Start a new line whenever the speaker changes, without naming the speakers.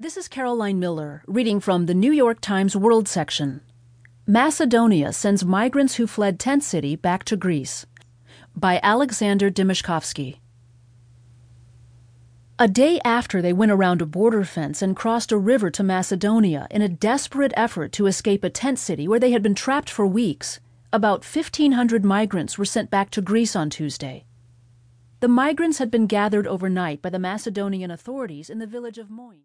This is Caroline Miller reading from the New York Times World section. Macedonia sends migrants who fled Tent City back to Greece by Aleksandar Dimishkovski. A day after they went around a border fence and crossed a river to Macedonia in a desperate effort to escape a tent city where they had been trapped for weeks, about 1,500 migrants were sent back to Greece on Tuesday. The migrants had been gathered overnight by the Macedonian authorities in the village of Moin.